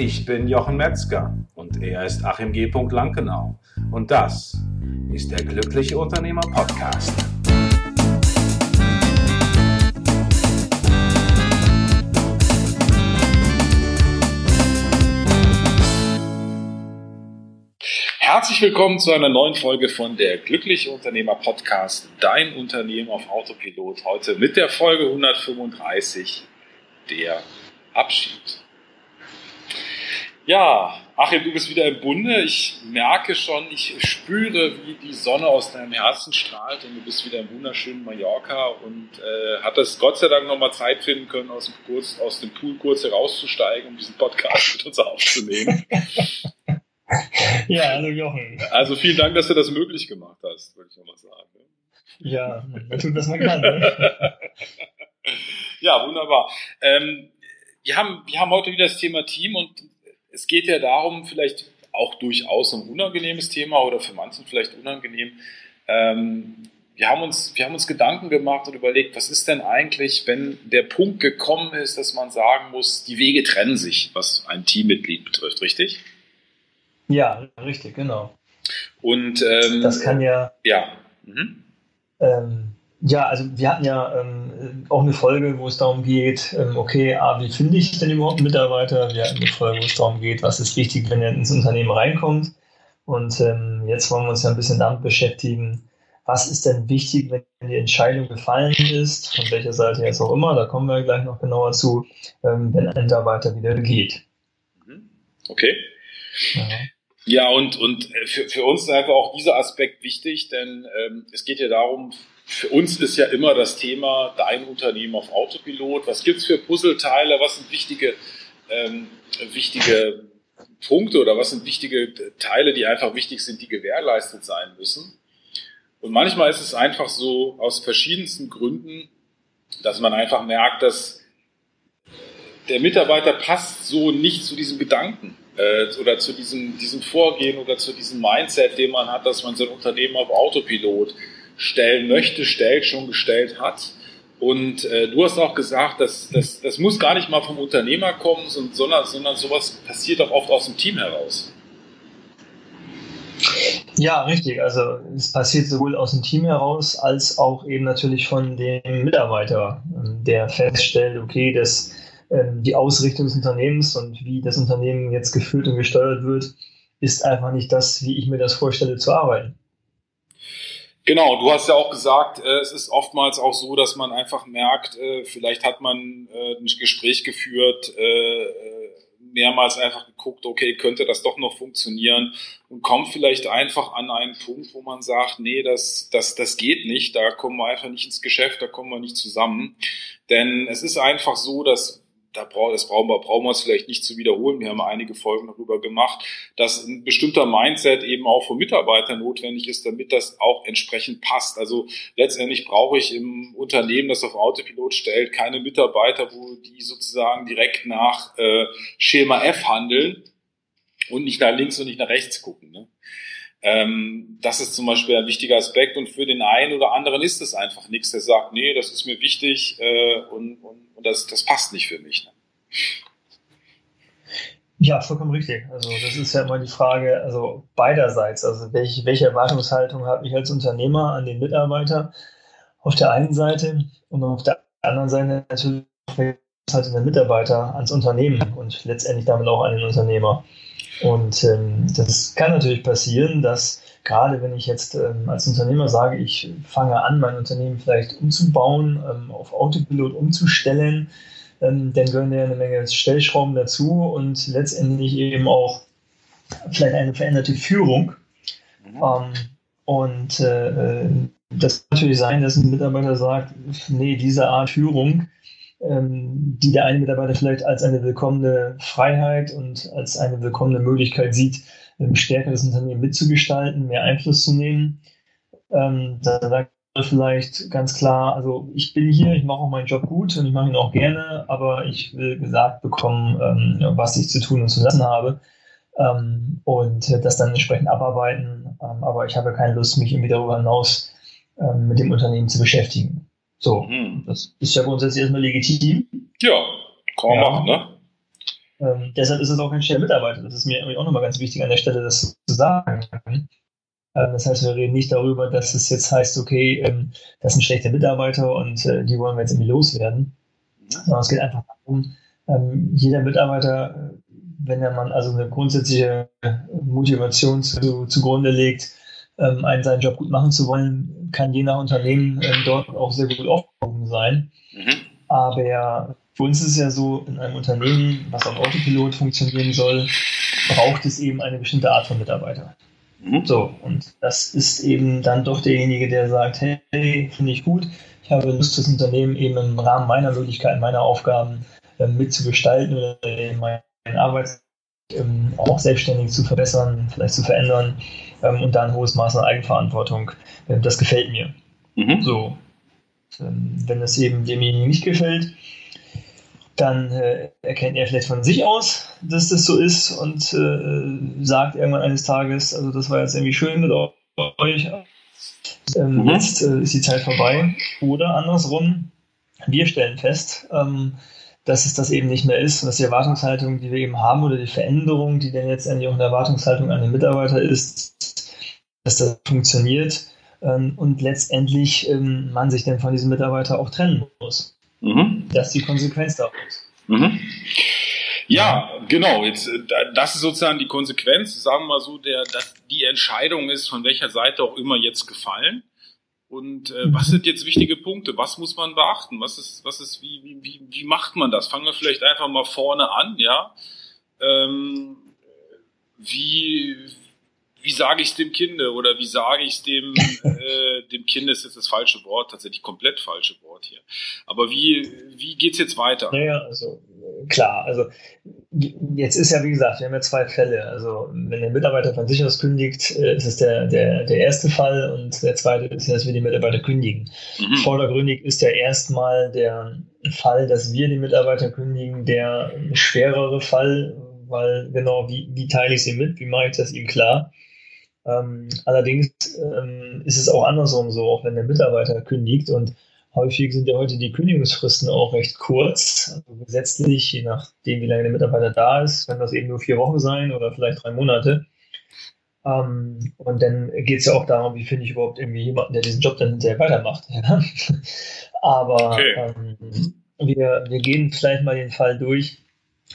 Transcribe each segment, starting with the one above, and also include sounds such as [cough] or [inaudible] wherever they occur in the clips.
Ich bin Jochen Metzger und er ist Achim G. Lankenau. Und das ist der Glückliche Unternehmer Podcast. Herzlich willkommen zu einer neuen Folge von der Glückliche Unternehmer Podcast, dein Unternehmen auf Autopilot. Heute mit der Folge 135, der Abschied. Ja, Achim, du bist wieder im Bunde. Ich merke schon, ich spüre, wie die Sonne aus deinem Herzen strahlt und du bist wieder im wunderschönen Mallorca und äh, hattest Gott sei Dank nochmal Zeit finden können, aus dem, kurz, aus dem Pool kurz herauszusteigen, um diesen Podcast mit uns aufzunehmen. [laughs] ja, hallo Jochen. Also vielen Dank, dass du das möglich gemacht hast, würde ich nochmal sagen. Ja, man tut, was man kann. Ne? [laughs] ja, wunderbar. Ähm, wir haben, wir haben heute wieder das Thema Team und es geht ja darum, vielleicht auch durchaus ein unangenehmes Thema oder für manchen vielleicht unangenehm. Ähm, wir, haben uns, wir haben uns Gedanken gemacht und überlegt, was ist denn eigentlich, wenn der Punkt gekommen ist, dass man sagen muss, die Wege trennen sich, was ein Teammitglied betrifft, richtig? Ja, richtig, genau. Und ähm, das kann ja. Ja. Mhm. Ähm, ja, also wir hatten ja ähm, auch eine Folge, wo es darum geht, ähm, okay, ah, wie finde ich denn überhaupt einen Mitarbeiter? Wir hatten eine Folge, wo es darum geht, was ist wichtig, wenn er ins Unternehmen reinkommt. Und ähm, jetzt wollen wir uns ja ein bisschen damit beschäftigen, was ist denn wichtig, wenn die Entscheidung gefallen ist, von welcher Seite jetzt auch immer, da kommen wir gleich noch genauer zu, ähm, wenn ein Mitarbeiter wieder geht. Mhm. Okay. Ja. Ja, und, und für, für uns ist einfach auch dieser Aspekt wichtig, denn ähm, es geht ja darum, für uns ist ja immer das Thema dein Unternehmen auf Autopilot. Was gibt es für Puzzleteile? Was sind wichtige, ähm, wichtige Punkte oder was sind wichtige Teile, die einfach wichtig sind, die gewährleistet sein müssen? Und manchmal ist es einfach so aus verschiedensten Gründen, dass man einfach merkt, dass der Mitarbeiter passt so nicht zu diesem Gedanken äh, oder zu diesem, diesem Vorgehen oder zu diesem Mindset, den man hat, dass man sein Unternehmen auf Autopilot stellen möchte, stellt, schon gestellt hat. Und äh, du hast auch gesagt, dass das, das muss gar nicht mal vom Unternehmer kommen, sondern, sondern sowas passiert auch oft aus dem Team heraus. Ja, richtig. Also es passiert sowohl aus dem Team heraus als auch eben natürlich von dem Mitarbeiter, ähm, der feststellt, okay, dass ähm, die Ausrichtung des Unternehmens und wie das Unternehmen jetzt geführt und gesteuert wird, ist einfach nicht das, wie ich mir das vorstelle zu arbeiten. Genau, du hast ja auch gesagt, äh, es ist oftmals auch so, dass man einfach merkt, äh, vielleicht hat man äh, ein Gespräch geführt, mehrmals einfach geguckt, okay, könnte das doch noch funktionieren und kommt vielleicht einfach an einen Punkt, wo man sagt, nee, das, das, das geht nicht, da kommen wir einfach nicht ins Geschäft, da kommen wir nicht zusammen. Denn es ist einfach so, dass da brauchen, das brauchen wir, brauchen wir es vielleicht nicht zu wiederholen. Wir haben einige Folgen darüber gemacht, dass ein bestimmter Mindset eben auch von Mitarbeitern notwendig ist, damit das auch entsprechend passt. Also letztendlich brauche ich im Unternehmen, das auf Autopilot stellt, keine Mitarbeiter, wo die sozusagen direkt nach äh, Schema F handeln und nicht nach links und nicht nach rechts gucken. Ne? Ähm, das ist zum Beispiel ein wichtiger Aspekt und für den einen oder anderen ist es einfach nichts, der sagt, nee, das ist mir wichtig äh, und, und, und das, das passt nicht für mich. Ne? Ja, vollkommen richtig. Also das ist ja immer die Frage, also beiderseits, also welche, welche Erwartungshaltung habe ich als Unternehmer an den Mitarbeiter auf der einen Seite und auf der anderen Seite natürlich halt der Mitarbeiter ans Unternehmen und letztendlich damit auch an den Unternehmer. Und ähm, das kann natürlich passieren, dass gerade wenn ich jetzt ähm, als Unternehmer sage, ich fange an, mein Unternehmen vielleicht umzubauen, ähm, auf Autopilot umzustellen, ähm, dann gehören ja eine Menge Stellschrauben dazu und letztendlich eben auch vielleicht eine veränderte Führung. Mhm. Ähm, und äh, äh das kann natürlich sein, dass ein Mitarbeiter sagt, nee, diese Art Führung ähm, die der eine Mitarbeiter vielleicht als eine willkommene Freiheit und als eine willkommene Möglichkeit sieht, stärker das Unternehmen mitzugestalten, mehr Einfluss zu nehmen. Ähm, da sagt er vielleicht ganz klar, also ich bin hier, ich mache auch meinen Job gut und ich mache ihn auch gerne, aber ich will gesagt bekommen, ähm, was ich zu tun und zu lassen habe ähm, und das dann entsprechend abarbeiten. Ähm, aber ich habe keine Lust, mich irgendwie darüber hinaus ähm, mit dem Unternehmen zu beschäftigen. So, mhm. das ist ja grundsätzlich erstmal legitim. Ja, kann man ja. machen, ne? Ähm, deshalb ist es auch kein schlechter Mitarbeiter. Das ist mir auch nochmal ganz wichtig an der Stelle, das zu sagen. Ähm, das heißt, wir reden nicht darüber, dass es jetzt heißt, okay, ähm, das sind schlechte Mitarbeiter und äh, die wollen wir jetzt irgendwie loswerden. Sondern es geht einfach darum, ähm, jeder Mitarbeiter, wenn er man also eine grundsätzliche Motivation zu, zugrunde legt, ähm, einen seinen Job gut machen zu wollen, kann je nach Unternehmen ähm, dort auch sehr gut aufgehoben sein. Mhm. Aber für uns ist es ja so, in einem Unternehmen, was auf Autopilot funktionieren soll, braucht es eben eine bestimmte Art von Mitarbeiter. Mhm. So, und das ist eben dann doch derjenige, der sagt, hey, finde ich gut, ich habe Lust, das Unternehmen eben im Rahmen meiner Möglichkeiten, meiner Aufgaben äh, mitzugestalten oder meinen Arbeits ähm, auch selbstständig zu verbessern, vielleicht zu verändern ähm, und da ein hohes Maß an Eigenverantwortung. Ähm, das gefällt mir. Mhm. So. Ähm, wenn es eben demjenigen nicht gefällt, dann äh, erkennt er vielleicht von sich aus, dass das so ist und äh, sagt irgendwann eines Tages, also das war jetzt irgendwie schön mit euch, ähm, mhm. jetzt äh, ist die Zeit vorbei. Oder andersrum, wir stellen fest, ähm, dass es das eben nicht mehr ist und dass die Erwartungshaltung, die wir eben haben oder die Veränderung, die dann letztendlich auch eine Erwartungshaltung an den Mitarbeiter ist, dass das funktioniert ähm, und letztendlich ähm, man sich dann von diesem Mitarbeiter auch trennen muss. Mhm. Das ist die Konsequenz daraus. Mhm. Ja, genau. Jetzt, äh, das ist sozusagen die Konsequenz. Sagen wir mal so, der, dass die Entscheidung ist von welcher Seite auch immer jetzt gefallen. Und äh, was sind jetzt wichtige Punkte? Was muss man beachten? Was ist, was ist, wie, wie, wie, wie macht man das? Fangen wir vielleicht einfach mal vorne an, ja. Ähm, wie, wie sage ich es dem Kinde oder wie sage ich es dem, [laughs] äh, dem Kind ist jetzt das falsche Wort, tatsächlich komplett falsche Wort hier. Aber wie, wie geht's jetzt weiter? Naja, also klar, also jetzt ist ja wie gesagt, wir haben ja zwei Fälle. Also wenn der Mitarbeiter von sich aus kündigt, äh, ist es der, der, der erste Fall und der zweite ist ja, dass wir die Mitarbeiter kündigen. Mhm. Vordergründig ist ja erstmal der Fall, dass wir die Mitarbeiter kündigen, der schwerere Fall, weil genau, wie, wie teile ich sie mit, wie mache ich das ihm klar? Ähm, allerdings ähm, ist es auch andersrum so, auch wenn der Mitarbeiter kündigt und häufig sind ja heute die Kündigungsfristen auch recht kurz, also gesetzlich, je nachdem, wie lange der Mitarbeiter da ist, können das eben nur vier Wochen sein oder vielleicht drei Monate. Ähm, und dann geht es ja auch darum, wie finde ich überhaupt irgendwie jemanden, der diesen Job dann hinterher weitermacht. [laughs] Ja? Aber okay. ähm, wir, wir gehen vielleicht mal den Fall durch,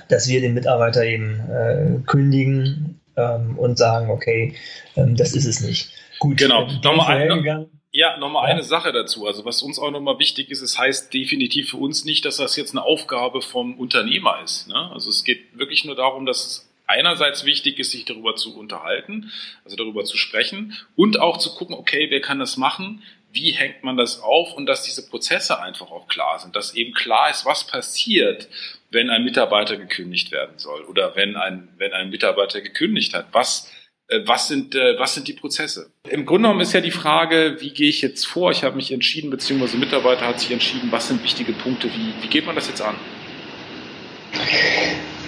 dass wir den Mitarbeiter eben äh, kündigen ähm, und sagen, okay, ähm, das ist es nicht. Gut, genau. Nochmal ein, ja, nochmal ja. eine Sache dazu. Also was uns auch nochmal wichtig ist, es heißt definitiv für uns nicht, dass das jetzt eine Aufgabe vom Unternehmer ist. Ne? Also es geht wirklich nur darum, dass es einerseits wichtig ist, sich darüber zu unterhalten, also darüber zu sprechen und auch zu gucken, okay, wer kann das machen, wie hängt man das auf und dass diese Prozesse einfach auch klar sind, dass eben klar ist, was passiert, wenn ein Mitarbeiter gekündigt werden soll oder wenn ein, wenn ein Mitarbeiter gekündigt hat. Was, äh, was, sind, äh, was sind die Prozesse? Im Grunde genommen ist ja die Frage, wie gehe ich jetzt vor? Ich habe mich entschieden, beziehungsweise Mitarbeiter hat sich entschieden, was sind wichtige Punkte? Wie, wie geht man das jetzt an?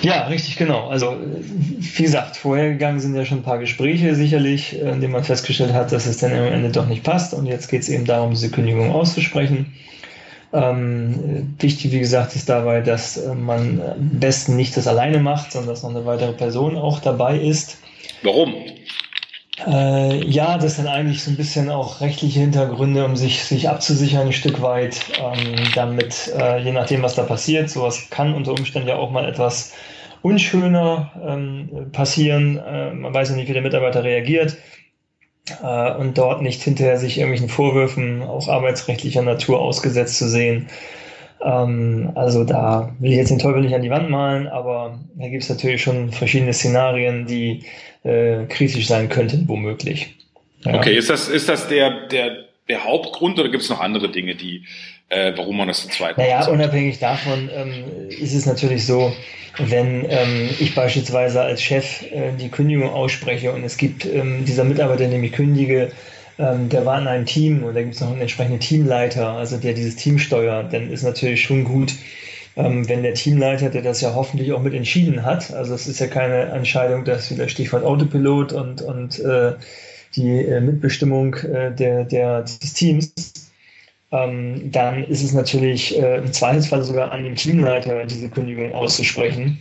Ja, richtig, genau. Also, wie gesagt, vorhergegangen sind ja schon ein paar Gespräche sicherlich, in denen man festgestellt hat, dass es dann am Ende doch nicht passt. Und jetzt geht es eben darum, diese Kündigung auszusprechen. Ähm, wichtig, wie gesagt, ist dabei, dass man am besten nicht das alleine macht, sondern dass noch eine weitere Person auch dabei ist. Warum? Äh, ja, das sind eigentlich so ein bisschen auch rechtliche Hintergründe, um sich, sich abzusichern ein Stück weit, ähm, damit, äh, je nachdem, was da passiert, sowas kann unter Umständen ja auch mal etwas unschöner ähm, passieren. Äh, man weiß ja nicht, wie der Mitarbeiter reagiert äh, und dort nicht hinterher sich irgendwelchen Vorwürfen auch arbeitsrechtlicher Natur ausgesetzt zu sehen. Ähm, also da will ich jetzt den Teufel nicht an die Wand malen, aber da gibt es natürlich schon verschiedene Szenarien, die äh, kritisch sein könnten, womöglich. Ja. Okay, ist das, ist das der, der, der Hauptgrund oder gibt es noch andere Dinge, die, äh, warum man das zu zweit macht? Naja, unabhängig davon ähm, ist es natürlich so, wenn ähm, ich beispielsweise als Chef äh, die Kündigung ausspreche und es gibt ähm, dieser Mitarbeiter, den ich kündige, ähm, der war in einem Team und da gibt es noch einen entsprechenden Teamleiter, also der dieses Team steuert, dann ist natürlich schon gut, ähm, wenn der Teamleiter, der das ja hoffentlich auch mit entschieden hat, also es ist ja keine Entscheidung, das wieder Stichwort Autopilot und, und äh, die äh, Mitbestimmung äh, der, der, des Teams, ähm, dann ist es natürlich äh, im Zweifelsfall sogar an den Teamleiter, diese Kündigung auszusprechen.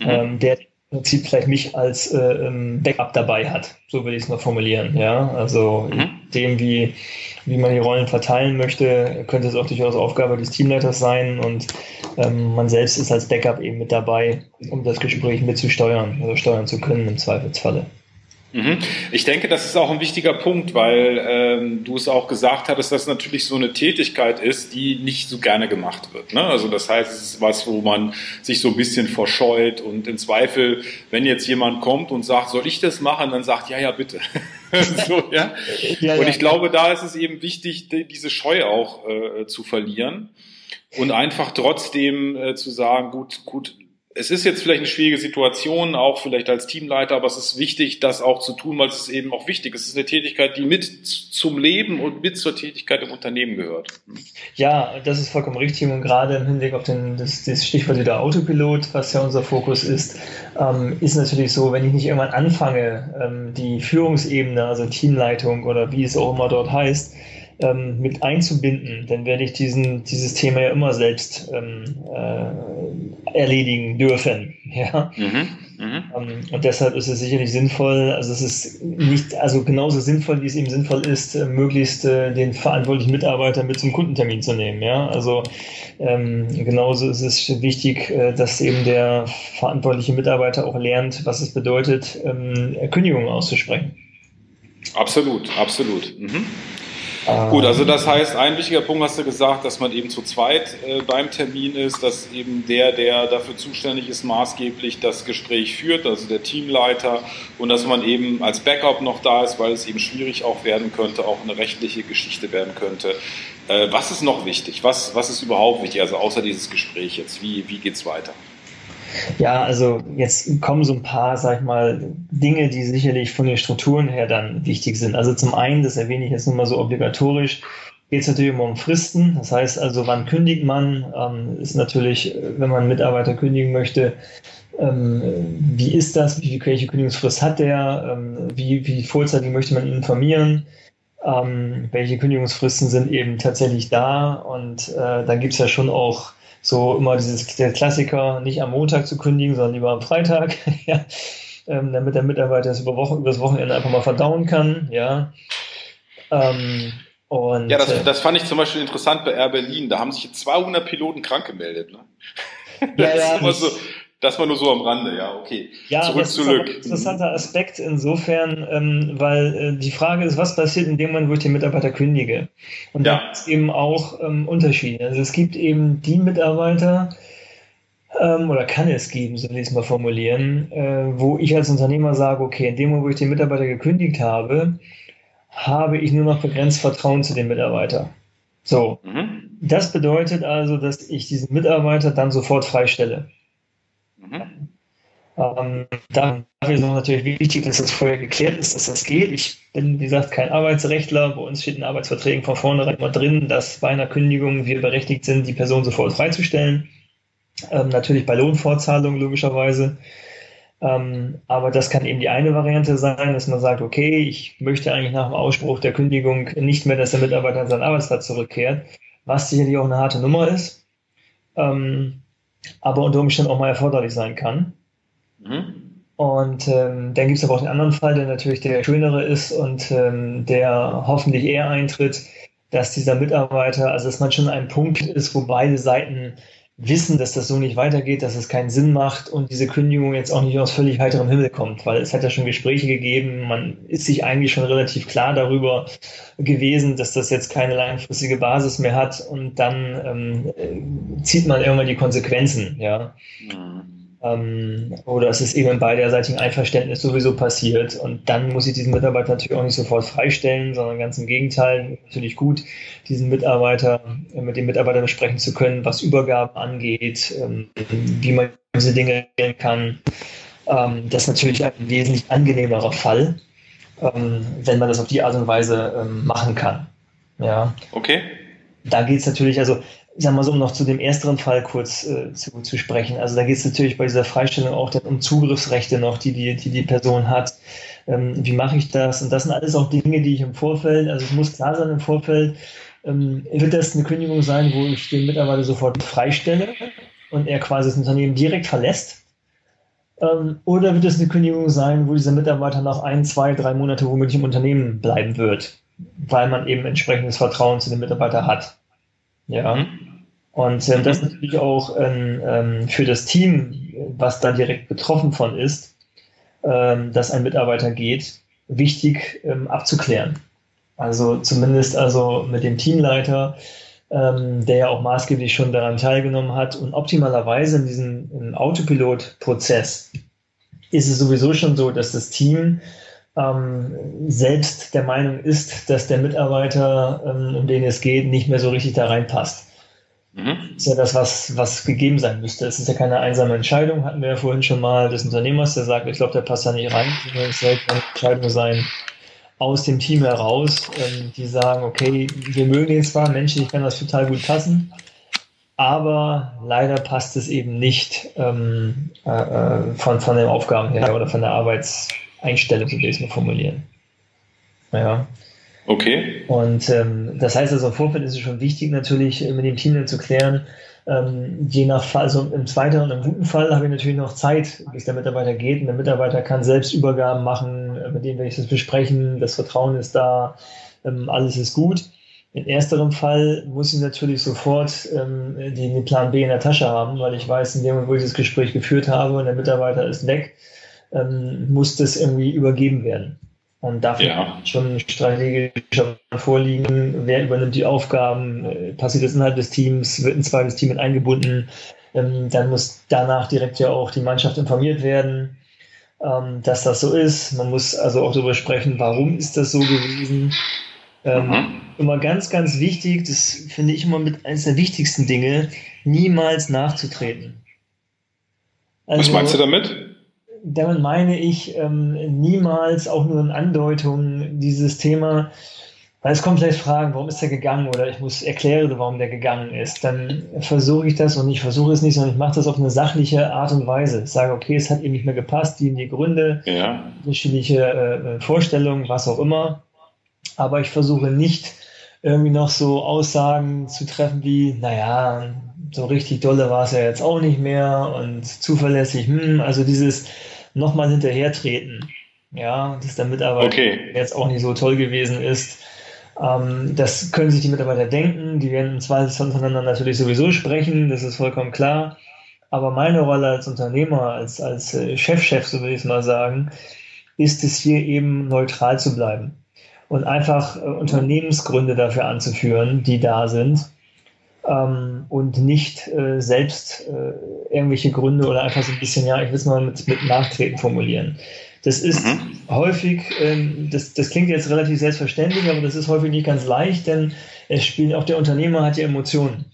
mhm. ähm, der im Prinzip vielleicht mich als äh, ähm, Backup dabei hat. So würde ich es mal formulieren. Ja, also mhm. dem, wie, wie man die Rollen verteilen möchte, könnte es auch durchaus Aufgabe des Teamleiters sein und ähm, man selbst ist als Backup eben mit dabei, um das Gespräch mitzusteuern oder steuern zu können im Zweifelsfalle. Mhm. Ich denke, das ist auch ein wichtiger Punkt, weil ähm, du es auch gesagt hattest, dass natürlich so eine Tätigkeit ist, die nicht so gerne gemacht wird. Ne? Also das heißt, es ist was, wo man sich so ein bisschen verscheut und im Zweifel, wenn jetzt jemand kommt und sagt, soll ich das machen, dann sagt, ja, ja, bitte. [laughs] so, ja? ja? Und ich glaube, da ist es eben wichtig, diese Scheu auch äh, zu verlieren und einfach trotzdem äh, zu sagen, gut, gut, es ist jetzt vielleicht eine schwierige Situation, auch vielleicht als Teamleiter, aber es ist wichtig, das auch zu tun, weil es ist eben auch wichtig. Es ist eine Tätigkeit, die mit zum Leben und mit zur Tätigkeit im Unternehmen gehört. Ja, das ist vollkommen richtig und gerade im Hinblick auf den, das, das Stichwort wieder Autopilot, was ja unser Fokus ist, ähm, ist natürlich so, wenn ich nicht irgendwann anfange, ähm, die Führungsebene, also Teamleitung oder wie es auch immer dort heißt, ähm, mit einzubinden, dann werde ich diesen, dieses Thema ja immer selbst ähm, äh, erledigen dürfen. [laughs] Ja? Mhm, mh. ähm, und deshalb ist es sicherlich sinnvoll, also es ist nicht, also genauso sinnvoll, wie es eben sinnvoll ist, äh, möglichst äh, den verantwortlichen Mitarbeiter mit zum Kundentermin zu nehmen. Ja? Also ähm, genauso ist es wichtig, äh, dass eben der verantwortliche Mitarbeiter auch lernt, was es bedeutet, ähm, Kündigungen auszusprechen. Absolut, absolut. Mhm. Gut, also das heißt, ein wichtiger Punkt hast du gesagt, dass man eben zu zweit äh, beim Termin ist, dass eben der, der dafür zuständig ist, maßgeblich das Gespräch führt, also der Teamleiter, und dass man eben als Backup noch da ist, weil es eben schwierig auch werden könnte, auch eine rechtliche Geschichte werden könnte. Äh, was ist noch wichtig? Was, was ist überhaupt wichtig? Also außer dieses Gespräch jetzt, wie, wie es weiter? Ja, also jetzt kommen so ein paar, sag ich mal, Dinge, die sicherlich von den Strukturen her dann wichtig sind. Also zum einen, das erwähne ich jetzt nur mal so obligatorisch, geht es natürlich immer um Fristen. Das heißt also, wann kündigt man? Ähm, ist natürlich, wenn man einen Mitarbeiter kündigen möchte, ähm, wie ist das? Wie, welche Kündigungsfrist hat der? Ähm, wie, wie vorzeitig möchte man ihn informieren? Ähm, welche Kündigungsfristen sind eben tatsächlich da? Und äh, da gibt es ja schon auch so immer dieses der Klassiker, nicht am Montag zu kündigen, sondern lieber am Freitag, [laughs] ja, ähm, damit der Mitarbeiter es über, Wochen, über das Wochenende einfach mal verdauen kann, ja. Ähm, und, ja, das, äh, das fand ich zum Beispiel interessant bei Air Berlin. Da haben sich 200 Piloten krank gemeldet. Ne? [laughs] Das ja, ja, ist immer so, das war nur so am Rande, ja, okay. Ja, Zurück das zurück. ist ein interessanter Aspekt insofern, ähm, weil äh, die Frage ist, was passiert in dem Moment, wo ich den Mitarbeiter kündige? Und ja. da gibt es eben auch ähm, Unterschiede. Also es gibt eben die Mitarbeiter, ähm, oder kann es geben, so will ich es mal formulieren, äh, wo ich als Unternehmer sage, okay, in dem Moment, wo ich den Mitarbeiter gekündigt habe, habe ich nur noch begrenzt Vertrauen zu dem Mitarbeiter. So. Mhm. Das bedeutet also, dass ich diesen Mitarbeiter dann sofort freistelle. Mhm. Ähm, dann ist es natürlich wichtig, dass das vorher geklärt ist, dass das geht. Ich bin, wie gesagt, kein Arbeitsrechtler. Bei uns steht in Arbeitsverträgen von vornherein immer drin, dass bei einer Kündigung wir berechtigt sind, die Person sofort freizustellen. Ähm, natürlich bei Lohnfortzahlung logischerweise. Ähm, aber das kann eben die eine Variante sein, dass man sagt, okay, ich möchte eigentlich nach dem Ausspruch der Kündigung nicht mehr, dass der Mitarbeiter an seinen Arbeitsplatz zurückkehrt, was sicherlich auch eine harte Nummer ist. Ähm, aber unter Umständen auch mal erforderlich sein kann. Mhm. Und ähm, dann gibt es aber auch den anderen Fall, der natürlich der schönere ist und ähm, der hoffentlich eher eintritt, dass dieser Mitarbeiter, also dass man schon an einem Punkt ist, wo beide Seiten wissen, dass das so nicht weitergeht, dass es keinen Sinn macht und diese Kündigung jetzt auch nicht aus völlig heiterem Himmel kommt, weil es hat ja schon Gespräche gegeben, man ist sich eigentlich schon relativ klar darüber gewesen, dass das jetzt keine langfristige Basis mehr hat und dann ähm, zieht man irgendwann die Konsequenzen, ja. Mhm. Ähm, oder es ist eben in beiderseitigen Einverständnis sowieso passiert. Und dann muss ich diesen Mitarbeiter natürlich auch nicht sofort freistellen, sondern ganz im Gegenteil, natürlich gut, diesen Mitarbeiter, äh, mit dem Mitarbeiter besprechen zu können, was Übergaben angeht, ähm, wie man diese Dinge regeln kann. Ähm, das ist natürlich ein wesentlich angenehmerer Fall, ähm, wenn man das auf die Art und Weise ähm, machen kann. Ja. Okay. Da geht es natürlich, also ich sag mal so, um noch zu dem ersteren Fall kurz äh, zu, zu sprechen. Also da geht es natürlich bei dieser Freistellung auch dann um Zugriffsrechte noch, die die, die, die Person hat. Ähm, wie mache ich das? Und das sind alles auch Dinge, die ich im Vorfeld, also es muss klar sein im Vorfeld, ähm, wird das eine Kündigung sein, wo ich den Mitarbeiter sofort freistelle und er quasi das Unternehmen direkt verlässt? Ähm, oder wird es eine Kündigung sein, wo dieser Mitarbeiter nach ein, zwei, drei Monate womöglich im Unternehmen bleiben wird, weil man eben entsprechendes Vertrauen zu dem Mitarbeiter hat. Ja. Mhm. Und äh, das ist natürlich auch ähm, für das Team, was da direkt betroffen von ist, ähm, dass ein Mitarbeiter geht, wichtig ähm, abzuklären. Also zumindest also mit dem Teamleiter, ähm, der ja auch maßgeblich schon daran teilgenommen hat. Und optimalerweise in diesem Autopilot-Prozess ist es sowieso schon so, dass das Team ähm, selbst der Meinung ist, dass der Mitarbeiter, ähm, um den es geht, nicht mehr so richtig da reinpasst. Mhm. Das ist ja das, was, was gegeben sein müsste. Es ist ja keine einsame Entscheidung, hatten wir ja vorhin schon mal des Unternehmers, der sagt, ich glaube, der passt da nicht rein. Es sollte eine Entscheidung sein aus dem Team heraus, ähm, die sagen, okay, wir mögen ihn zwar, menschlich kann das total gut passen, aber leider passt es eben nicht ähm, äh, äh von, von den Aufgaben her oder von der Arbeitseinstellung, so will ich es mal formulieren. Ja. Okay. Und ähm, das heißt also, im Vorfeld ist es schon wichtig, natürlich mit dem Team dann zu klären, ähm, je nach Fall, also im zweiten und im guten Fall habe ich natürlich noch Zeit, bis der Mitarbeiter geht und der Mitarbeiter kann selbst Übergaben machen, äh, mit denen werde ich das besprechen, das Vertrauen ist da, ähm, alles ist gut. In ersterem Fall muss ich natürlich sofort ähm, den, den Plan B in der Tasche haben, weil ich weiß, in dem Moment, wo ich das Gespräch geführt habe und der Mitarbeiter ist weg, ähm, muss das irgendwie übergeben werden. Und dafür ja. schon strategisch vorliegen, wer übernimmt die Aufgaben, äh, passiert das innerhalb des Teams, wird ein zweites Team mit eingebunden, ähm, dann muss danach direkt ja auch die Mannschaft informiert werden, ähm, dass das so ist. Man muss also auch darüber sprechen, warum ist das so gewesen. Ähm, mhm. Immer ganz, ganz wichtig, das finde ich immer mit eines der wichtigsten Dinge, niemals nachzutreten. Also, Was meinst du damit? Damit meine ich ähm, niemals auch nur in Andeutung dieses Thema, weil es kommen vielleicht Fragen, warum ist er gegangen oder ich muss erklären, warum der gegangen ist. Dann versuche ich das und ich versuche es nicht, sondern ich mache das auf eine sachliche Art und Weise. Ich sage, okay, es hat ihm nicht mehr gepasst, die, die Gründe, ja. unterschiedliche äh, Vorstellungen, was auch immer. Aber ich versuche nicht irgendwie noch so Aussagen zu treffen wie, naja, so richtig dolle war es ja jetzt auch nicht mehr und zuverlässig, hm, also dieses, nochmal hinterhertreten. Ja, dass der Mitarbeiter okay. jetzt auch nicht so toll gewesen ist. Ähm, das können sich die Mitarbeiter denken. Die werden im Zweifelsfall voneinander natürlich sowieso sprechen. Das ist vollkommen klar. Aber meine Rolle als Unternehmer, als, als äh, Chefchef, so will ich es mal sagen, ist es hier eben neutral zu bleiben und einfach äh, Unternehmensgründe dafür anzuführen, die da sind ähm, und nicht äh, selbst äh, irgendwelche Gründe oder einfach so ein bisschen, ja, ich will es mal mit, mit Nachtreten formulieren. Das ist mhm. häufig, ähm, das, das klingt jetzt relativ selbstverständlich, aber das ist häufig nicht ganz leicht, denn es spielt, auch der Unternehmer hat ja Emotionen.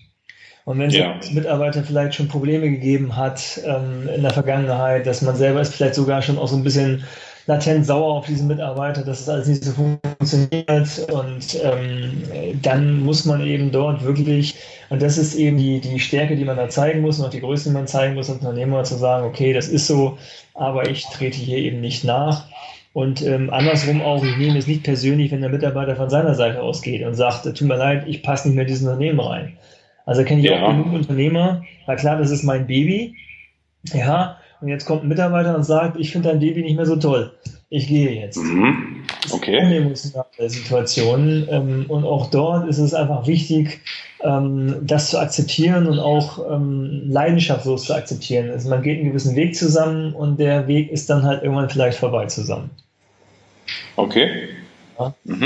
Und wenn ja. es Mitarbeiter vielleicht schon Probleme gegeben hat ähm, in der Vergangenheit, dass man selber ist vielleicht sogar schon auch so ein bisschen latent sauer auf diesen Mitarbeiter, dass es alles nicht so funktioniert. Und ähm, dann muss man eben dort wirklich, und das ist eben die, die Stärke, die man da zeigen muss und auch die Größe, die man zeigen muss, als Unternehmer zu sagen, okay, das ist so, aber ich trete hier eben nicht nach. Und ähm, andersrum auch, ich nehme es nicht persönlich, wenn der Mitarbeiter von seiner Seite ausgeht und sagt, tut mir leid, ich passe nicht mehr in dieses Unternehmen rein. Also kenne ich ja. auch genug Unternehmer, na klar, das ist mein Baby, ja, und jetzt kommt ein Mitarbeiter und sagt, ich finde dein Baby nicht mehr so toll. Ich gehe jetzt. Mhm. Okay. Das emotionale Situationen. Ähm, und auch dort ist es einfach wichtig, ähm, das zu akzeptieren und auch ähm, leidenschaftslos zu akzeptieren. Also man geht einen gewissen Weg zusammen und der Weg ist dann halt irgendwann vielleicht vorbei zusammen. Okay. Ja. Mhm.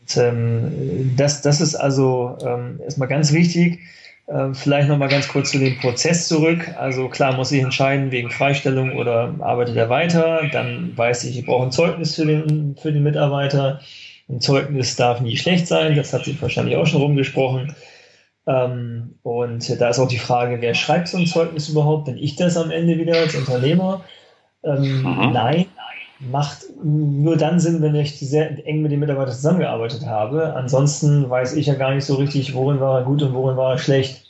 Und, ähm, das, das ist also ähm, erstmal ganz wichtig. Ähm, vielleicht noch mal ganz kurz zu dem Prozess zurück. Also klar muss ich entscheiden wegen Freistellung oder arbeitet er weiter. Dann weiß ich, ich brauche ein Zeugnis für den, für den Mitarbeiter. Ein Zeugnis darf nie schlecht sein. Das hat sich wahrscheinlich auch schon rumgesprochen. Ähm, und da ist auch die Frage, wer schreibt so ein Zeugnis überhaupt? Bin ich das am Ende wieder als Unternehmer? Ähm, nein, macht nur dann Sinn, wenn ich sehr eng mit dem Mitarbeiter zusammengearbeitet habe. Ansonsten weiß ich ja gar nicht so richtig, worin war er gut und worin war er schlecht.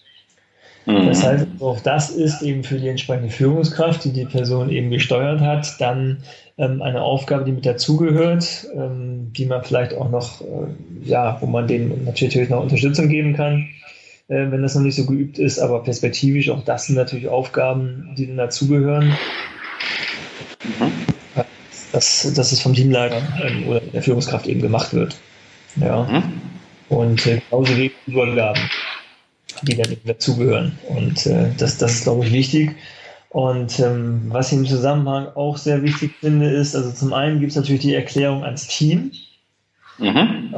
Mhm. Das heißt, auch das ist eben für die entsprechende Führungskraft, die die Person eben gesteuert hat, dann ähm, eine Aufgabe, die mit dazugehört, ähm, die man vielleicht auch noch, äh, ja, wo man dem natürlich noch Unterstützung geben kann, äh, wenn das noch nicht so geübt ist, aber perspektivisch auch das sind natürlich Aufgaben, die dann dazugehören. Dass, dass es vom Teamleiter ähm, oder der Führungskraft eben gemacht wird. Ja. Mhm. Und äh, genauso wie Übergaben, die dann eben dazugehören. Und äh, das, das ist, glaube ich, wichtig. Und ähm, was ich im Zusammenhang auch sehr wichtig finde, ist, also zum einen gibt es natürlich die Erklärung ans Team. Mhm.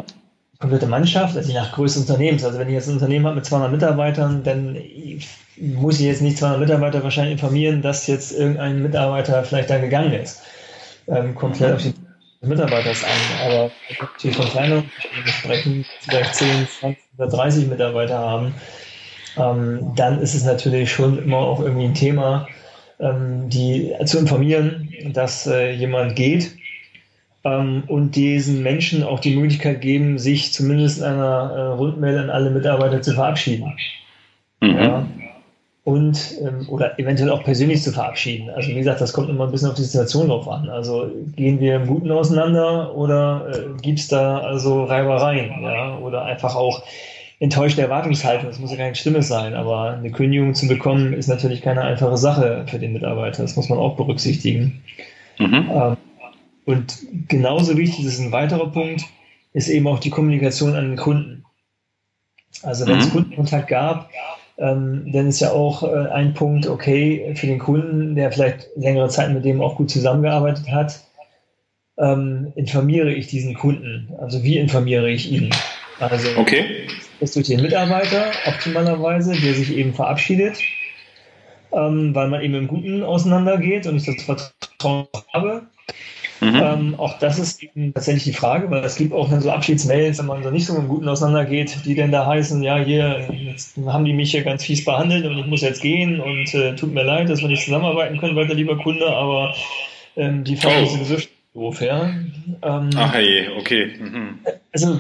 Komplette Mannschaft, also je nach Größe des Unternehmens. Also wenn ich jetzt ein Unternehmen habe mit 200 Mitarbeitern, dann muss ich jetzt nicht 200 Mitarbeiter wahrscheinlich informieren, dass jetzt irgendein Mitarbeiter vielleicht da gegangen ist. Ähm, komplett auf die Mitarbeiters an. Aber natürlich von kleineren sprechen, vielleicht 10, 20 oder 30 Mitarbeiter haben, ähm, dann ist es natürlich schon immer auch irgendwie ein Thema, ähm, die zu informieren, dass äh, jemand geht ähm, und diesen Menschen auch die Möglichkeit geben, sich zumindest in einer äh, Rundmail an alle Mitarbeiter zu verabschieden. Mhm. Ja. Und ähm, oder eventuell auch persönlich zu verabschieden. Also wie gesagt, das kommt immer ein bisschen auf die Situation drauf an. Also gehen wir im Guten auseinander oder äh, gibt es da also Reibereien, ja, oder einfach auch enttäuschte Erwartungshaltung. Das muss ja kein Schlimmes sein, aber eine Kündigung zu bekommen ist natürlich keine einfache Sache für den Mitarbeiter. Das muss man auch berücksichtigen. Mhm. Ähm, und genauso wichtig das ist ein weiterer Punkt, ist eben auch die Kommunikation an den Kunden. Also wenn mhm. es Kundenkontakt gab, ähm, dann ist ja auch äh, ein Punkt, okay, für den Kunden, der vielleicht längere Zeit mit dem auch gut zusammengearbeitet hat, ähm, informiere ich diesen Kunden? Also wie informiere ich ihn? Also okay ist durch den Mitarbeiter optimalerweise, der sich eben verabschiedet, ähm, weil man eben im Guten auseinandergeht und ich das Vertrauen habe. Mhm. Ähm, auch das ist eben tatsächlich die Frage, weil es gibt auch dann so Abschiedsmails, wenn man so nicht so im Guten auseinandergeht, die dann da heißen, ja, hier, jetzt haben die mich hier ganz fies behandelt und ich muss jetzt gehen und äh, tut mir leid, dass wir nicht zusammenarbeiten können, weiter lieber Kunde, aber ähm, die Frage oh. ist doof, ja. Ähm, Ach je, okay. Mhm. Also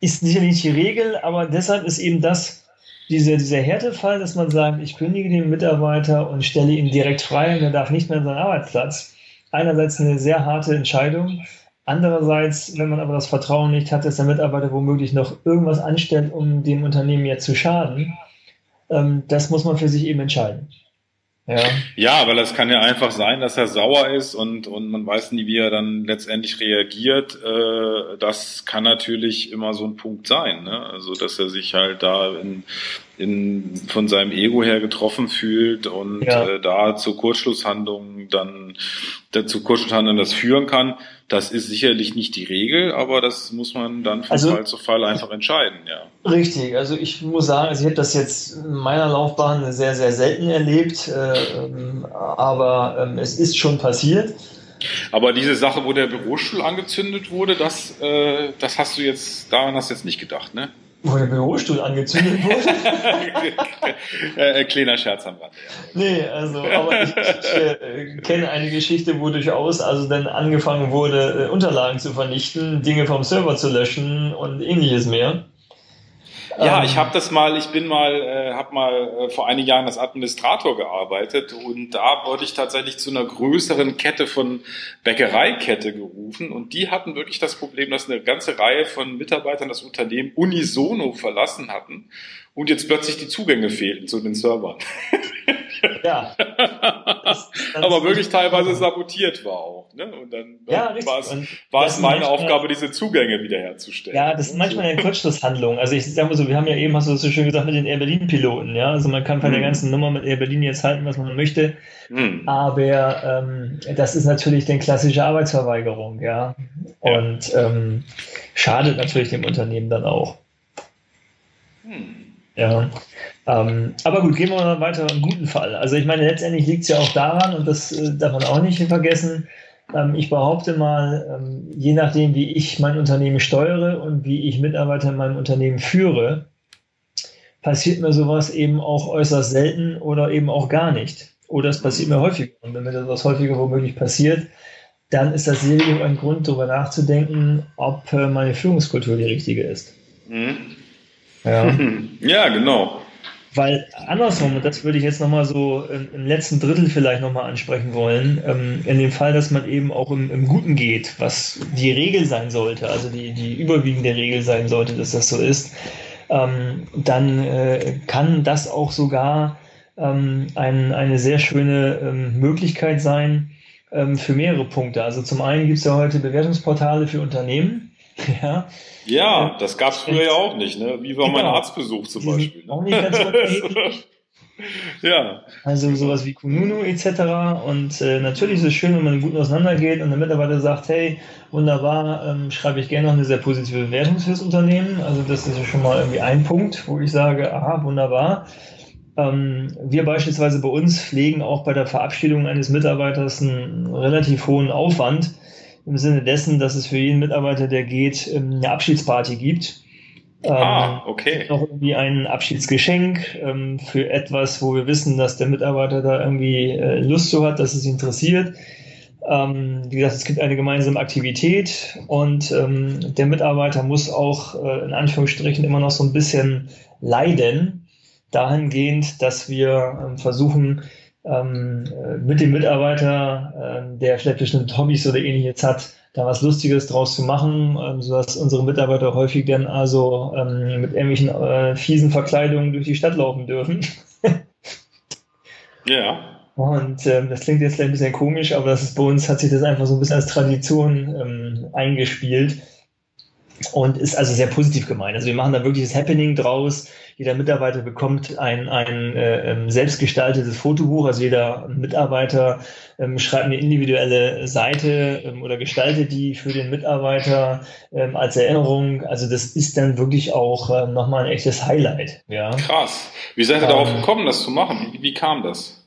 ist sicherlich nicht die Regel, aber deshalb ist eben das, dieser, dieser Härtefall, dass man sagt, ich kündige den Mitarbeiter und stelle ihn direkt frei und er darf nicht mehr an seinen Arbeitsplatz. Einerseits eine sehr harte Entscheidung. Andererseits, wenn man aber das Vertrauen nicht hat, dass der Mitarbeiter womöglich noch irgendwas anstellt, um dem Unternehmen jetzt zu schaden, ähm, das muss man für sich eben entscheiden. Ja. ja, weil es kann ja einfach sein, dass er sauer ist und, und man weiß nie, wie er dann letztendlich reagiert. Äh, das kann natürlich immer so ein Punkt sein. Ne? Also, dass er sich halt da in, in, von seinem Ego her getroffen fühlt und ja. äh, da zur Kurzschlusshandlung dann dazu Kurzschlusshandlungen das führen kann. Das ist sicherlich nicht die Regel, aber das muss man dann von also, Fall zu Fall einfach entscheiden, ja. Richtig, also ich muss sagen, also ich habe das jetzt in meiner Laufbahn sehr, sehr selten erlebt, äh, ähm, aber ähm, es ist schon passiert. Aber diese Sache, wo der Bürostuhl angezündet wurde, das, äh, das hast du jetzt, daran hast du jetzt nicht gedacht, ne? Wo der Bürostuhl angezündet wurde? [laughs] äh, kleiner Scherz am Rand. Ja. Nee, also, aber ich, ich äh, kenne eine Geschichte, wo durchaus also dann angefangen wurde, äh, Unterlagen zu vernichten, Dinge vom Server zu löschen und ähnliches mehr. Ja, ähm, ich habe das mal, ich bin mal, äh, habe mal äh, vor einigen Jahren als Administrator gearbeitet und da wurde ich tatsächlich zu einer größeren Kette von Bäckereikette gerufen und die hatten wirklich das Problem, dass eine ganze Reihe von Mitarbeitern das Unternehmen unisono verlassen hatten und jetzt plötzlich die Zugänge fehlten zu den Servern. Ja. [laughs] Das, das Aber wirklich teilweise sabotiert war auch. Ne? Und dann ja, war es, war es meine Aufgabe, diese Zugänge wiederherzustellen. Ja, das ist manchmal eine Kurzschlusshandlung. Also ich sage mal so, wir haben ja eben, hast du das so schön gesagt, mit den Air Berlin-Piloten. Ja? Also man kann von hm. der ganzen Nummer mit Air Berlin jetzt halten, was man möchte. Hm. Aber ähm, das ist natürlich eine klassische Arbeitsverweigerung. Ja? Und. Ähm, schadet natürlich dem Unternehmen dann auch. Hm. Ja. Ähm, aber gut, gehen wir mal weiter im guten Fall. Also ich meine, letztendlich liegt es ja auch daran, und das äh, darf man auch nicht vergessen, ähm, ich behaupte mal, ähm, je nachdem, wie ich mein Unternehmen steuere und wie ich Mitarbeiter in meinem Unternehmen führe, passiert mir sowas eben auch äußerst selten oder eben auch gar nicht. Oder es passiert mir häufiger. Und wenn mir das häufiger womöglich passiert, dann ist das sicherlich ein Grund, darüber nachzudenken, ob äh, meine Führungskultur die richtige ist. Mhm. Ja. [laughs] ja, genau. Weil andersrum, und das würde ich jetzt nochmal so im, letzten Drittel vielleicht nochmal ansprechen wollen, ähm, in dem Fall, dass man eben auch im, im, Guten geht, was die Regel sein sollte, also die, die überwiegende Regel sein sollte, dass das so ist, ähm, dann äh, kann das auch sogar ähm, ein, eine sehr schöne ähm, Möglichkeit sein, ähm, für mehrere Punkte. Also zum einen gibt es ja heute Bewertungsportale für Unternehmen. Ja, ja das gab es früher ja auch nicht, ne? Wie war genau. mein Arztbesuch zum Beispiel. Ne? Auch nicht ganz [laughs] Ja. Also sowas wie Kununu etc. Und äh, natürlich ist es schön, wenn man gut auseinandergeht und der Mitarbeiter sagt, hey, wunderbar, ähm, schreibe ich gerne noch eine sehr positive Bewertung fürs Unternehmen. Also das ist ja schon mal irgendwie ein Punkt, wo ich sage, aha, wunderbar. Ähm, wir beispielsweise bei uns pflegen auch bei der Verabschiedung eines Mitarbeiters einen relativ hohen Aufwand im Sinne dessen, dass es für jeden Mitarbeiter, der geht, ähm, eine Abschiedsparty gibt ah, ähm, okay. Noch irgendwie ein Abschiedsgeschenk ähm, für etwas, wo wir wissen, dass der Mitarbeiter da irgendwie äh, Lust zu hat, dass es ihn interessiert. Wie gesagt, es gibt eine gemeinsame Aktivität und der Mitarbeiter muss auch äh, in Anführungsstrichen immer noch so ein bisschen leiden, dahingehend, dass wir versuchen, ähm, äh, mit dem Mitarbeiter, äh, der vielleicht bestimmte Hobbys oder ähnliches hat, da was Lustiges draus zu machen, ähm, sodass unsere Mitarbeiter häufig dann also ähm, mit irgendwelchen äh, fiesen Verkleidungen durch die Stadt laufen dürfen. ja. Und ähm, das klingt jetzt ein bisschen komisch, aber das ist bei uns hat sich das einfach so ein bisschen als Tradition ähm, eingespielt und ist also sehr positiv gemeint. Also wir machen da wirklich das Happening draus. Jeder Mitarbeiter bekommt ein, ein äh, ähm, selbstgestaltetes Fotobuch. Also jeder Mitarbeiter ähm, schreibt eine individuelle Seite ähm, oder gestaltet die für den Mitarbeiter ähm, als Erinnerung. Also das ist dann wirklich auch ähm, nochmal ein echtes Highlight. Ja. Krass. Wie seid ihr darauf ähm, gekommen, das zu machen? Wie, wie kam das?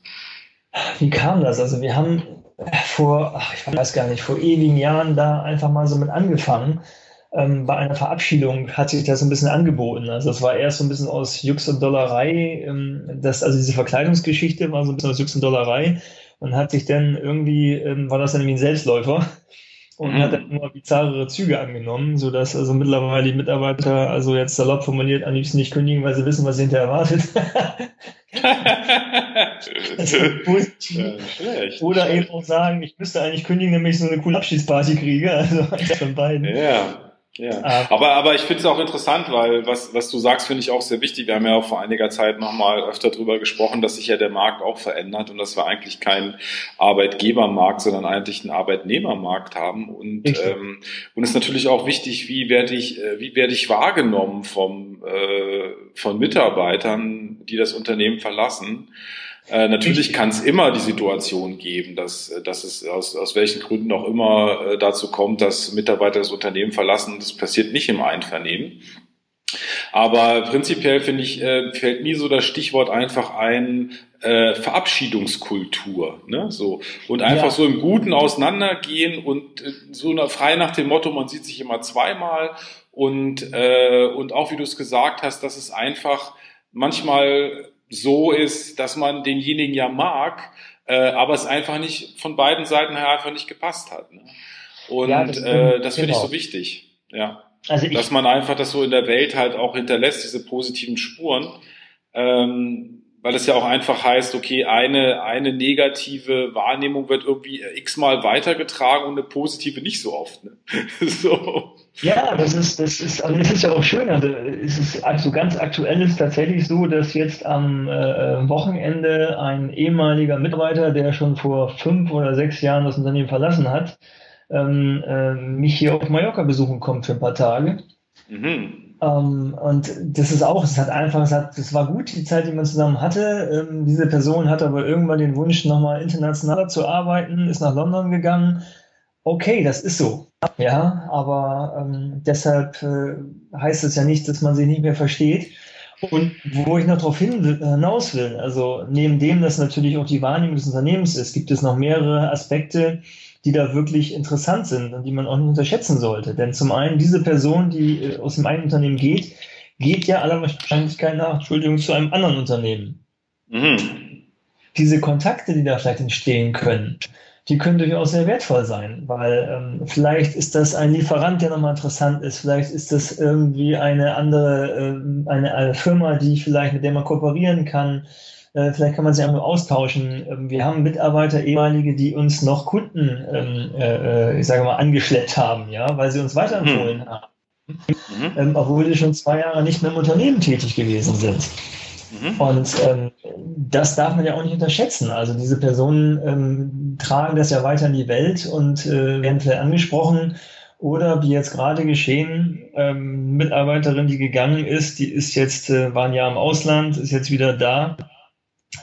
Wie kam das? Also wir haben vor, ach, ich weiß gar nicht, vor ewigen Jahren da einfach mal so mit angefangen ähm, bei einer Verabschiedung hat sich das ein bisschen angeboten. Also es war erst so ein bisschen aus Jux und Dollerei, ähm, das, also diese Verkleidungsgeschichte war so ein bisschen aus Jux und Dollerei und hat sich dann irgendwie, ähm, war das dann irgendwie ein Selbstläufer und mhm. hat dann immer bizarrere Züge angenommen, so dass also mittlerweile die Mitarbeiter, also jetzt salopp formuliert, am liebsten nicht kündigen, weil sie wissen, was sie hinterher erwartet. [laughs] das ist positiv. Ja, Oder eben auch sagen, ich müsste eigentlich kündigen, damit ich so eine coole Abschiedsparty kriege. Also [laughs] eins von beiden. Ja. Ja, ähm, aber, aber ich finde es auch interessant, weil was, was du sagst, finde ich auch sehr wichtig. Wir haben ja auch vor einiger Zeit nochmal öfter drüber gesprochen, dass sich ja der Markt auch verändert und dass wir eigentlich keinen Arbeitgebermarkt, sondern eigentlich einen Arbeitnehmermarkt haben. Und, ähm, und es ist natürlich auch wichtig, wie werde ich, äh, wie werde ich wahrgenommen vom, äh, von Mitarbeitern, die das Unternehmen verlassen. Äh, natürlich kann es immer die Situation geben, dass, äh, dass es aus, aus welchen Gründen auch immer äh, dazu kommt, dass Mitarbeiter das Unternehmen verlassen. Das passiert nicht im Einvernehmen. Aber prinzipiell finde ich, äh, fällt mir so das Stichwort einfach ein, äh, Verabschiedungskultur, ne? So und einfach ja. so im Guten auseinandergehen und äh, so frei nach dem Motto, man sieht sich immer zweimal und äh, und auch wie du es gesagt hast, dass es einfach manchmal so ist, dass man denjenigen ja mag, äh, aber es einfach nicht von beiden Seiten her einfach nicht gepasst hat. Ne? Und ja, das, äh, das finde genau. ich so wichtig. Ja. Also ich, dass man einfach das so in der Welt halt auch hinterlässt, diese positiven Spuren. Ähm, weil es ja auch einfach heißt, okay, eine, eine negative Wahrnehmung wird irgendwie x-mal weitergetragen und eine positive nicht so oft. Ne? [laughs] so. Ja, das ist, das ist, also das ist ja auch schön. Also es ist also ganz aktuell ist tatsächlich so, dass jetzt am äh, Wochenende ein ehemaliger Mitarbeiter, der schon vor fünf oder sechs Jahren das Unternehmen verlassen hat, ähm, äh, mich hier auf Mallorca besuchen kommt für ein paar Tage. Mhm. Ähm, und das ist auch, es hat einfach, es hat, es war gut, die Zeit, die man zusammen hatte. Ähm, diese Person hatte aber irgendwann den Wunsch, nochmal internationaler zu arbeiten, ist nach London gegangen. Okay, das ist so. Ja, aber ähm, deshalb äh, heißt es ja nicht, dass man sich nicht mehr versteht. Und wo ich noch darauf hinaus will, also neben dem, dass natürlich auch die Wahrnehmung des Unternehmens ist, gibt es noch mehrere Aspekte, die da wirklich interessant sind und die man auch nicht unterschätzen sollte. Denn zum einen, diese Person, die äh, aus dem einen Unternehmen geht, geht ja aller Wahrscheinlichkeit nach, Entschuldigung, zu einem anderen Unternehmen. Mhm. Diese Kontakte, die da vielleicht entstehen können, die können durchaus sehr wertvoll sein, weil ähm, vielleicht ist das ein Lieferant, der nochmal interessant ist, vielleicht ist das irgendwie eine andere, ähm, eine, eine Firma, die vielleicht mit der man kooperieren kann, äh, vielleicht kann man sich einfach austauschen. Ähm, wir haben Mitarbeiter, ehemalige, die uns noch Kunden, ähm, äh, äh, ich sage mal, angeschleppt haben, ja, weil sie uns weiterempfohlen hm. haben. Mhm. Ähm, obwohl sie schon zwei Jahre nicht mehr im Unternehmen tätig gewesen sind. Mhm. Und ähm, das darf man ja auch nicht unterschätzen. Also diese Personen ähm, tragen das ja weiter in die Welt und äh, werden vielleicht angesprochen. Oder wie jetzt gerade geschehen, ähm, Mitarbeiterin, die gegangen ist, die ist jetzt, äh, war ein Jahr im Ausland, ist jetzt wieder da.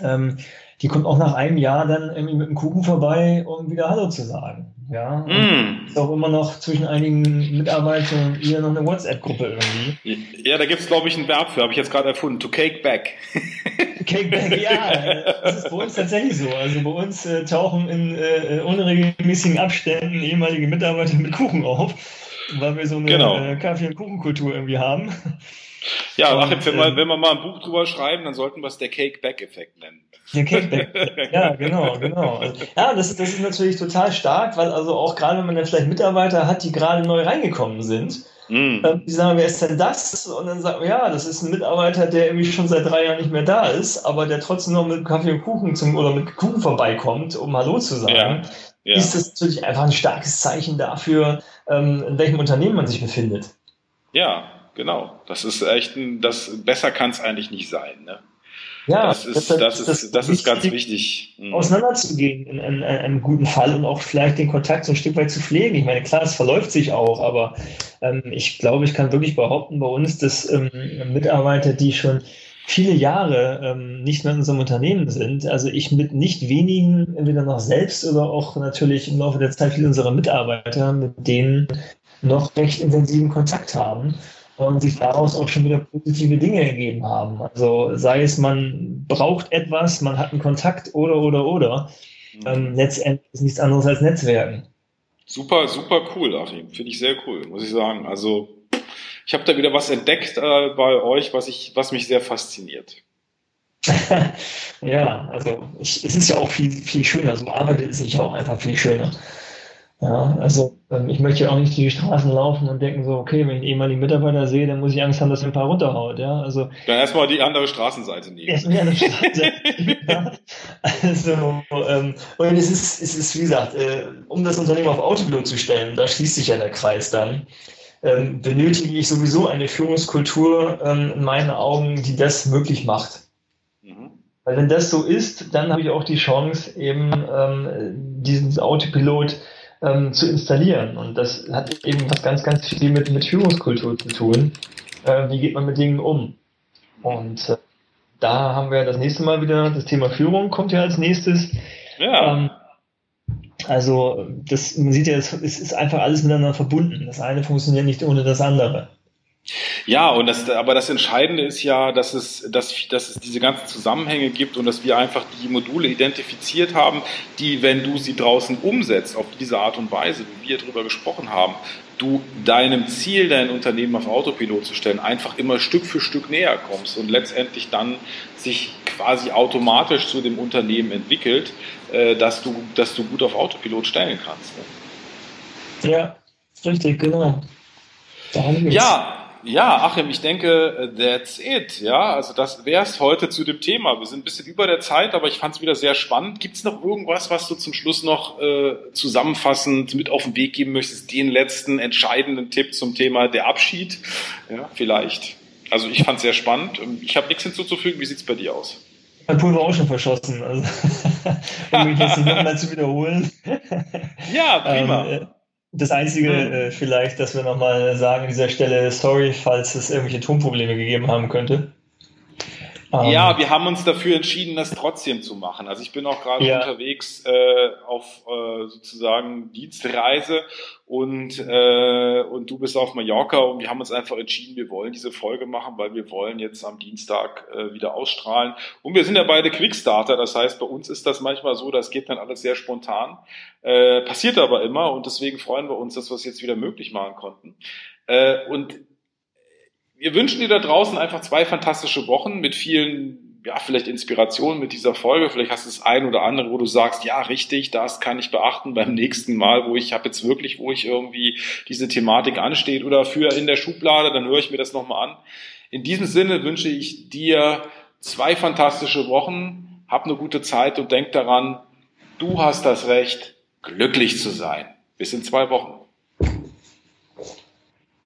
Ähm, die kommt auch nach einem Jahr dann irgendwie mit dem Kuchen vorbei, um wieder Hallo zu sagen. Ja, mm. ist auch immer noch zwischen einigen Mitarbeitern und ihr noch eine WhatsApp-Gruppe irgendwie. Ja, da gibt es, glaube ich, ein Verb für, habe ich jetzt gerade erfunden, to cake back. [laughs] cake back, ja, [laughs] das ist bei uns tatsächlich so. Also bei uns äh, tauchen in äh, unregelmäßigen Abständen ehemalige Mitarbeiter mit Kuchen auf, weil wir so eine genau. äh, Kaffee- und Kuchenkultur irgendwie haben. Ja, Achim, wenn, wir, ähm, wenn wir mal ein Buch drüber schreiben, dann sollten wir es der Cake-Back-Effekt nennen. Der Cake-Back, ja, genau, genau. Ja, das, das ist natürlich total stark, weil also auch gerade wenn man dann vielleicht Mitarbeiter hat, die gerade neu reingekommen sind, mm. die sagen, wer ist denn das? Und dann sagt man, ja, das ist ein Mitarbeiter, der irgendwie schon seit drei Jahren nicht mehr da ist, aber der trotzdem noch mit Kaffee und Kuchen zum, oder mit Kuchen vorbeikommt, um Hallo zu sagen. Ja. Ja. Ist das natürlich einfach ein starkes Zeichen dafür, ähm, in welchem Unternehmen man sich befindet. Ja, genau. Das ist echt ein, das besser kann es eigentlich nicht sein. Ne? Ja, das ist, das, das, ist, das ist ganz wichtig. Mhm. Auseinanderzugehen in, in, in, einem guten Fall und auch vielleicht den Kontakt so ein Stück weit zu pflegen. Ich meine, klar, es verläuft sich auch, aber ähm, ich glaube, ich kann wirklich behaupten bei uns, dass ähm, Mitarbeiter, die schon viele Jahre ähm, nicht mehr in unserem Unternehmen sind, also ich mit nicht wenigen, entweder noch selbst oder auch natürlich im Laufe der Zeit viele unserer Mitarbeiter, mit denen noch recht intensiven Kontakt haben und sich daraus auch schon wieder positive Dinge ergeben haben. Also sei es, man braucht etwas, man hat einen Kontakt oder, oder, oder. Mhm. Ähm, letztendlich ist nichts anderes als Netzwerken. Super, super cool, Achim. Finde ich sehr cool, muss ich sagen. Also ich habe da wieder was entdeckt äh, bei euch, was, ich, was mich sehr fasziniert. [laughs] ja, also ich, es ist ja auch viel, viel schöner. So arbeitet es sich auch einfach viel schöner. Ja, also ähm, ich möchte auch nicht die Straßen laufen und denken so, okay, wenn ich einen ehemaligen Mitarbeiter sehe, dann muss ich Angst haben, dass er ein paar runterhaut. Ja, also dann erstmal die andere Straßenseite nehmen. Erstmal die andere Straßenseite. [laughs] ja. Also ähm, und es ist, es ist wie gesagt, äh, um das Unternehmen auf Autopilot zu stellen, da schließt sich ja der Kreis dann. Ähm, benötige ich sowieso eine Führungskultur ähm, in meinen Augen, die das möglich macht. Mhm. Weil wenn das so ist, dann habe ich auch die Chance, eben ähm, diesen Autopilot ähm, zu installieren. Und das hat eben was ganz, ganz viel mit, mit Führungskultur zu tun. Äh, wie geht man mit Dingen um? Und äh, da haben wir das nächste Mal wieder das Thema Führung kommt ja als nächstes. Ja. Ähm, also das, man sieht ja, es, es ist einfach alles miteinander verbunden. Das eine funktioniert nicht ohne das andere. Ja, und das, aber das Entscheidende ist ja, dass es, dass, dass es diese ganzen Zusammenhänge gibt und dass wir einfach die Module identifiziert haben, die, wenn du sie draußen umsetzt, auf diese Art und Weise, wie wir darüber gesprochen haben, du deinem Ziel, dein Unternehmen auf Autopilot zu stellen, einfach immer Stück für Stück näher kommst und letztendlich dann sich quasi automatisch zu dem Unternehmen entwickelt, äh, dass, du, dass du gut auf Autopilot stellen kannst. Ne? Ja, richtig, genau. Ja, ja, Achim, ich denke, that's it. Ja, also das wäre es heute zu dem Thema. Wir sind ein bisschen über der Zeit, aber ich fand es wieder sehr spannend. Gibt es noch irgendwas, was du zum Schluss noch äh, zusammenfassend mit auf den Weg geben möchtest? Den letzten entscheidenden Tipp zum Thema der Abschied? Ja, vielleicht. Also ich fand es sehr spannend. Ich habe nichts hinzuzufügen. Wie sieht es bei dir aus? Mein war auch schon verschossen. Also, [laughs] um mich jetzt nochmal zu wiederholen. Ja, prima. Ähm, das Einzige äh, vielleicht, dass wir nochmal sagen an dieser Stelle, sorry, falls es irgendwelche Tonprobleme gegeben haben könnte. Ähm, ja, wir haben uns dafür entschieden, das trotzdem zu machen. Also ich bin auch gerade ja. unterwegs äh, auf äh, sozusagen Dienstreise und, äh, und du bist auf Mallorca und wir haben uns einfach entschieden, wir wollen diese Folge machen, weil wir wollen jetzt am Dienstag äh, wieder ausstrahlen. Und wir sind ja beide Quickstarter, das heißt, bei uns ist das manchmal so, das geht dann alles sehr spontan, äh, passiert aber immer und deswegen freuen wir uns, dass wir es jetzt wieder möglich machen konnten. Äh, und wir wünschen dir da draußen einfach zwei fantastische Wochen mit vielen, ja, vielleicht Inspirationen mit dieser Folge. Vielleicht hast du das ein oder andere, wo du sagst, ja, richtig, das kann ich beachten beim nächsten Mal, wo ich habe jetzt wirklich, wo ich irgendwie diese Thematik ansteht oder für in der Schublade, dann höre ich mir das nochmal an. In diesem Sinne wünsche ich dir zwei fantastische Wochen, hab eine gute Zeit und denk daran, du hast das Recht, glücklich zu sein. Bis in zwei Wochen.